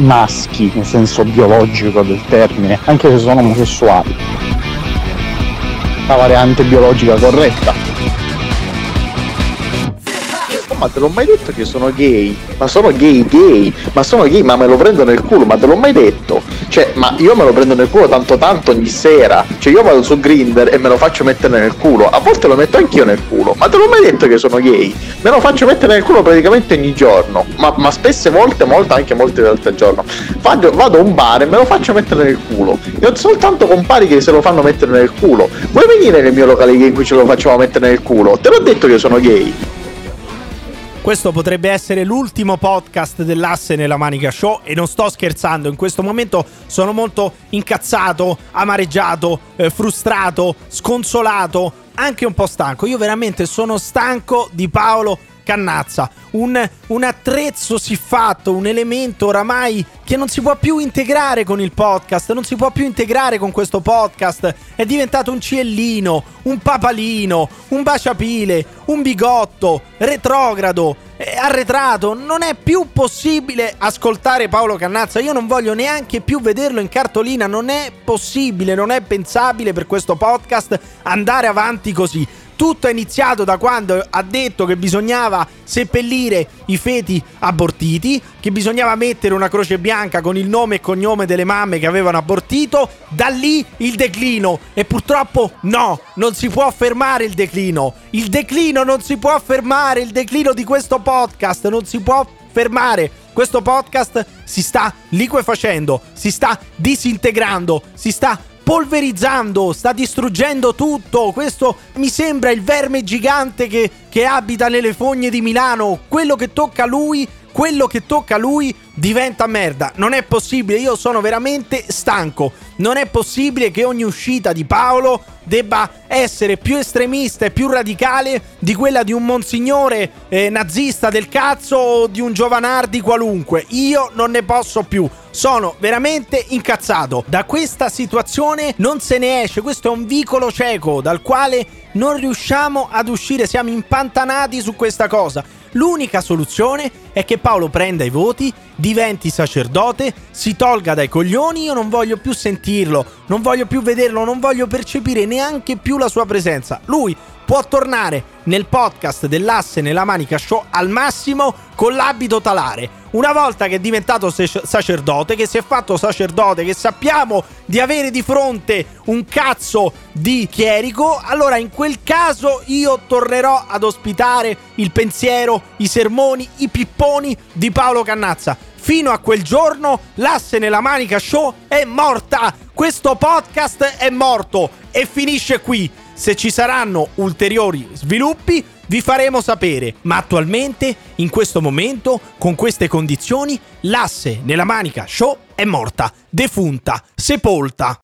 maschi nel senso biologico del termine, anche se sono omosessuali. La variante biologica corretta ma te l'ho mai detto che sono gay? Ma sono gay gay, ma sono gay, ma me lo prendo nel culo, ma te l'ho mai detto? Cioè, ma io me lo prendo nel culo tanto tanto ogni sera. Cioè, io vado su Grinder e me lo faccio mettere nel culo. A volte lo metto anch'io nel culo. Ma te l'ho mai detto che sono gay? Me lo faccio mettere nel culo praticamente ogni giorno. Ma, ma spesse volte, molte, anche molte volte al giorno. Vado, vado a un bar e me lo faccio mettere nel culo. E ho soltanto compari che se lo fanno mettere nel culo. Vuoi venire nel mio locale gay in cui ce lo facciamo mettere nel culo? Te l'ho detto che sono gay. Questo potrebbe essere l'ultimo podcast dell'asse nella Manica Show e non sto scherzando, in questo momento sono molto incazzato, amareggiato, eh, frustrato, sconsolato, anche un po' stanco. Io veramente sono stanco di Paolo Cannazza, un, un, attrezzo siffatto, un elemento oramai che non si può più integrare con il podcast, non si può più integrare con questo podcast, è diventato un ciellino, un papalino, un baciapile, un bigotto, retrogrado, arretrato, non è più possibile ascoltare Paolo Cannazza, io non voglio neanche più vederlo in cartolina, non è possibile, non è pensabile per questo podcast andare avanti così. Tutto è iniziato da quando ha detto che bisognava seppellire i feti abortiti, che bisognava mettere una croce bianca con il nome e cognome delle mamme che avevano abortito. Da lì il declino. E purtroppo no, non si può fermare il declino. Il declino non si può fermare. Il declino di questo podcast non si può fermare. Questo podcast si sta liquefacendo, si sta disintegrando, si sta polverizzando, sta distruggendo tutto. Questo mi sembra il verme gigante che, che abita nelle fogne di Milano. Quello che tocca a lui, quello che tocca a lui diventa merda. Non è possibile, io sono veramente stanco. Non è possibile che ogni uscita di Paolo debba essere più estremista e più radicale di quella di un monsignore eh, nazista del cazzo o di un giovanardi qualunque. Io non ne posso più. Sono veramente incazzato. Da questa situazione non se ne esce. Questo è un vicolo cieco dal quale non riusciamo ad uscire. Siamo impantanati su questa cosa. L'unica soluzione è che Paolo prenda i voti, diventi sacerdote, si tolga dai coglioni, io non voglio più sentirlo, non voglio più vederlo, non voglio percepire neanche più la sua presenza. Lui può tornare nel podcast dell'asse nella manica show al massimo con l'abito talare. Una volta che è diventato sacerdote, che si è fatto sacerdote, che sappiamo di avere di fronte un cazzo di chierico, allora in quel caso io tornerò ad ospitare il pensiero, i sermoni, i pipponi di Paolo Cannazza. Fino a quel giorno l'asse nella manica show è morta. Questo podcast è morto e finisce qui. Se ci saranno ulteriori sviluppi, vi faremo sapere. Ma attualmente, in questo momento, con queste condizioni, l'asse nella manica show è morta, defunta, sepolta.